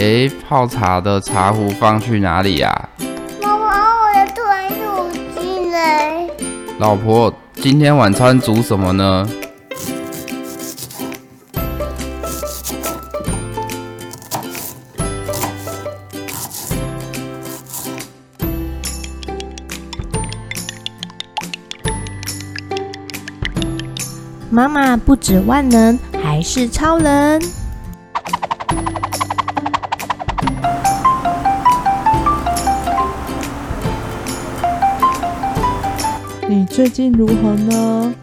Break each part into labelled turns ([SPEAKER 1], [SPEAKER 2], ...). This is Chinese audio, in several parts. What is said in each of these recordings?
[SPEAKER 1] 诶，泡茶的茶壶放去哪里呀？
[SPEAKER 2] 妈妈，我的？
[SPEAKER 1] 老婆，今天晚餐煮什么呢？
[SPEAKER 3] 妈妈不止万能，还是超人。
[SPEAKER 4] 最近如何呢？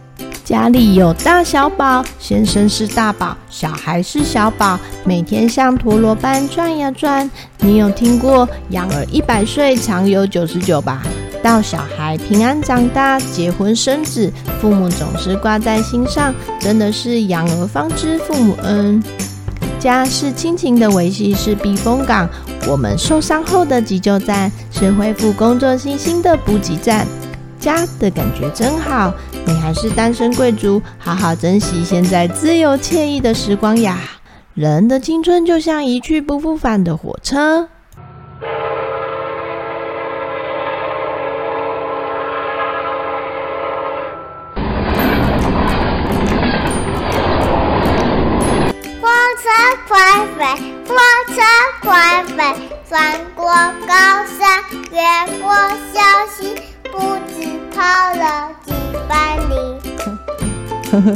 [SPEAKER 3] 家里有大小宝，先生是大宝，小孩是小宝，每天像陀螺般转呀转。你有听过养儿一百岁，长有九十九吧？到小孩平安长大，结婚生子，父母总是挂在心上，真的是养儿方知父母恩。家是亲情的维系，是避风港。我们受伤后的急救站，是恢复工作信心的补给站。家的感觉真好，你还是单身贵族，好好珍惜现在自由惬意的时光呀！人的青春就像一去不复返的火车。
[SPEAKER 2] 火车快飞，火车快飞，穿过高山，越过小溪。不知跑了几百里。
[SPEAKER 4] 呵呵，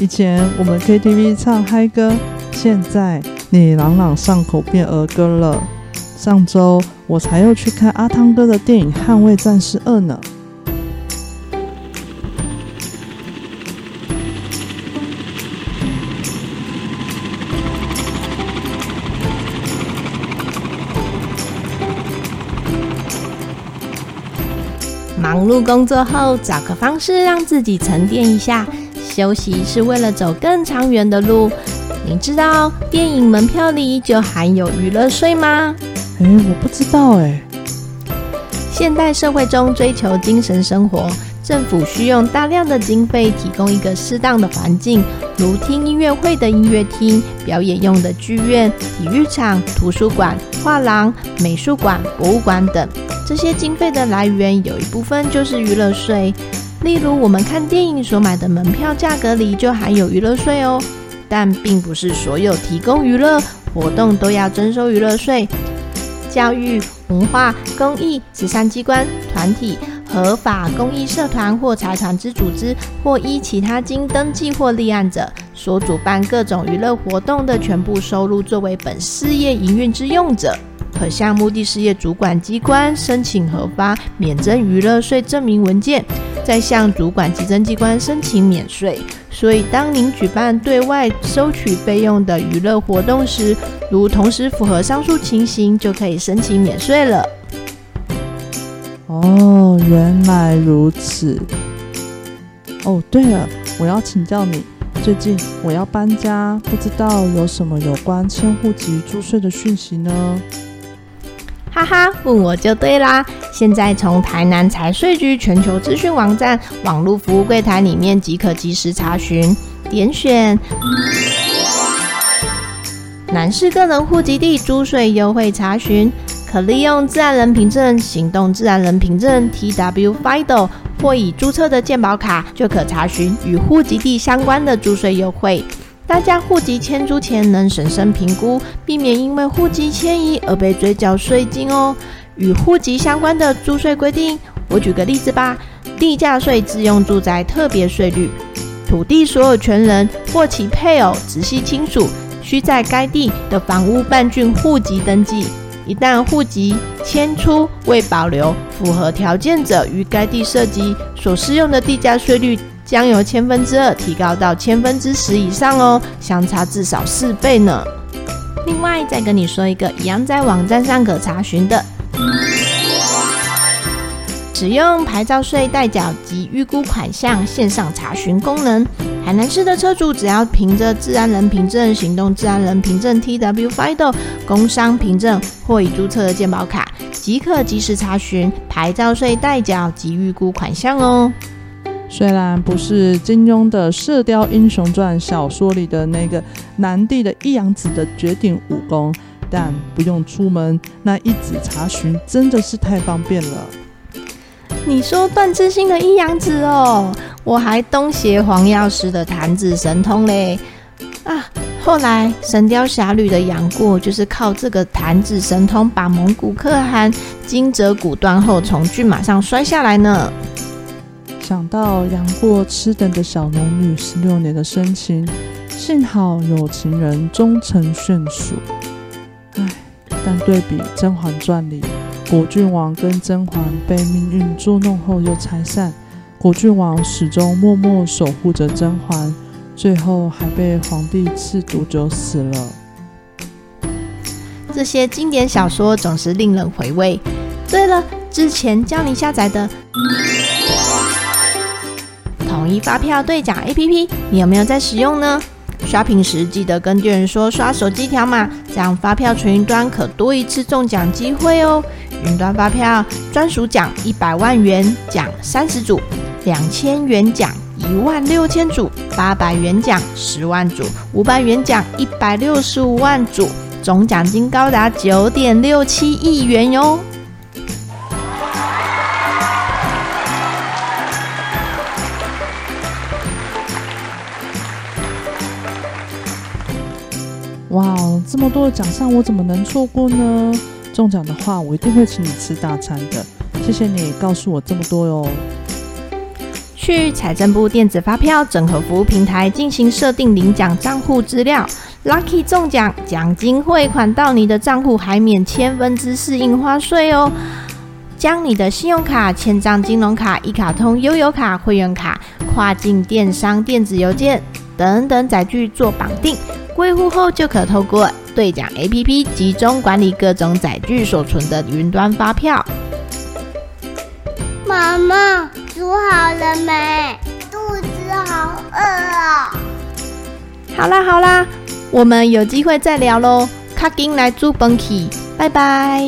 [SPEAKER 4] 以前我们 KTV 唱嗨歌，现在你朗朗上口变儿歌了。上周我才又去看阿汤哥的电影《捍卫战士二》呢。
[SPEAKER 3] 忙碌工作后，找个方式让自己沉淀一下。休息是为了走更长远的路。你知道电影门票里就含有娱乐税吗？
[SPEAKER 4] 诶，我不知道诶。
[SPEAKER 3] 现代社会中追求精神生活，政府需用大量的经费提供一个适当的环境，如听音乐会的音乐厅、表演用的剧院、体育场、图书馆、画廊、美术馆、博物馆等。这些经费的来源有一部分就是娱乐税，例如我们看电影所买的门票价格里就含有娱乐税哦。但并不是所有提供娱乐活动都要征收娱乐税。教育、文化、公益、慈善机关、团体、合法公益社团或财团之组织，或依其他经登记或立案者所主办各种娱乐活动的全部收入，作为本事业营运之用者。可向目的事业主管机关申请核发免征娱乐税证明文件，再向主管稽征机关申请免税。所以，当您举办对外收取费用的娱乐活动时，如同时符合上述情形，就可以申请免税了。
[SPEAKER 4] 哦，原来如此。哦，对了，我要请教你，最近我要搬家，不知道有什么有关迁户籍租税的讯息呢？
[SPEAKER 3] 哈哈，问我就对啦！现在从台南财税局全球资讯网站网络服务柜台里面即可即时查询，点选南市个人户籍地租税优惠查询，可利用自然人凭证、行动自然人凭证 （TW FIDO） 或已注册的健保卡，就可查询与户籍地相关的租税优惠。大家户籍迁租前能审慎评估，避免因为户籍迁移而被追缴税金哦。与户籍相关的租税规定，我举个例子吧：地价税自用住宅特别税率，土地所有权人或其配偶、直系亲属需在该地的房屋办竣户籍登记。一旦户籍迁出未保留符合条件者，于该地设籍所适用的地价税率。将由千分之二提高到千分之十以上哦，相差至少四倍呢。另外，再跟你说一个，一样在网站上可查询的，使用牌照税代缴及预估款项线上查询功能。海南市的车主只要凭着自然人凭证、行动自然人凭证 （TW FIDO）、工商凭证或已注册的健保卡，即可即时查询牌照税代缴及预估款项哦。
[SPEAKER 4] 虽然不是金庸的《射雕英雄传》小说里的那个南帝的一阳指的绝顶武功，但不用出门，那一纸查询真的是太方便了。
[SPEAKER 3] 你说段智兴的一阳指哦，我还东邪黄药师的弹指神通嘞啊！后来《神雕侠侣》的杨过就是靠这个弹指神通，把蒙古可汗荆轲骨断后从骏马上摔下来呢。
[SPEAKER 4] 想到杨过痴等的小龙女十六年的深情，幸好有情人终成眷属。唉，但对比《甄嬛传》里。果郡王跟甄嬛被命运捉弄后又拆散，果郡王始终默默守护着甄嬛，最后还被皇帝赐毒酒死了。
[SPEAKER 3] 这些经典小说总是令人回味。对了，之前教你下载的统一发票兑奖 APP，你有没有在使用呢？刷屏时记得跟店员说刷手机条码，这样发票存云端可多一次中奖机会哦。云端发票专属奖一百万元，奖三十组；两千元奖一万六千组；八百元奖十万组；五百元奖一百六十五万组，总奖金高达九点六七亿元哟！
[SPEAKER 4] 哇，这么多的奖项，我怎么能错过呢？中奖的话，我一定会请你吃大餐的。谢谢你告诉我这么多哟。
[SPEAKER 3] 去财政部电子发票整合服务平台进行设定领奖账户资料，Lucky 中奖，奖金汇款到你的账户，还免千分之四印花税哦。将你的信用卡、千账金融卡、一卡通、悠游卡、会员卡、跨境电商、电子邮件等等载具做绑定，归户后就可透过。兑奖 APP 集中管理各种载具所存的云端发票。
[SPEAKER 2] 妈妈，煮好了没？肚子好饿啊！
[SPEAKER 3] 好啦好啦，我们有机会再聊喽。卡丁来煮饭去，拜拜。